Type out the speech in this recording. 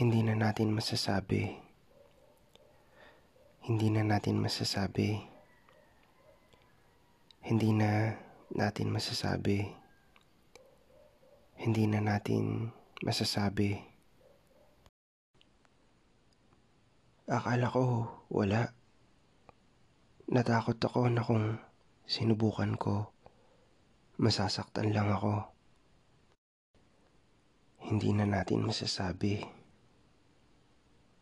Hindi na natin masasabi. Hindi na natin masasabi. Hindi na natin masasabi. Hindi na natin masasabi. Akala ko wala. Natakot ako na kung sinubukan ko, masasaktan lang ako. Hindi na natin masasabi.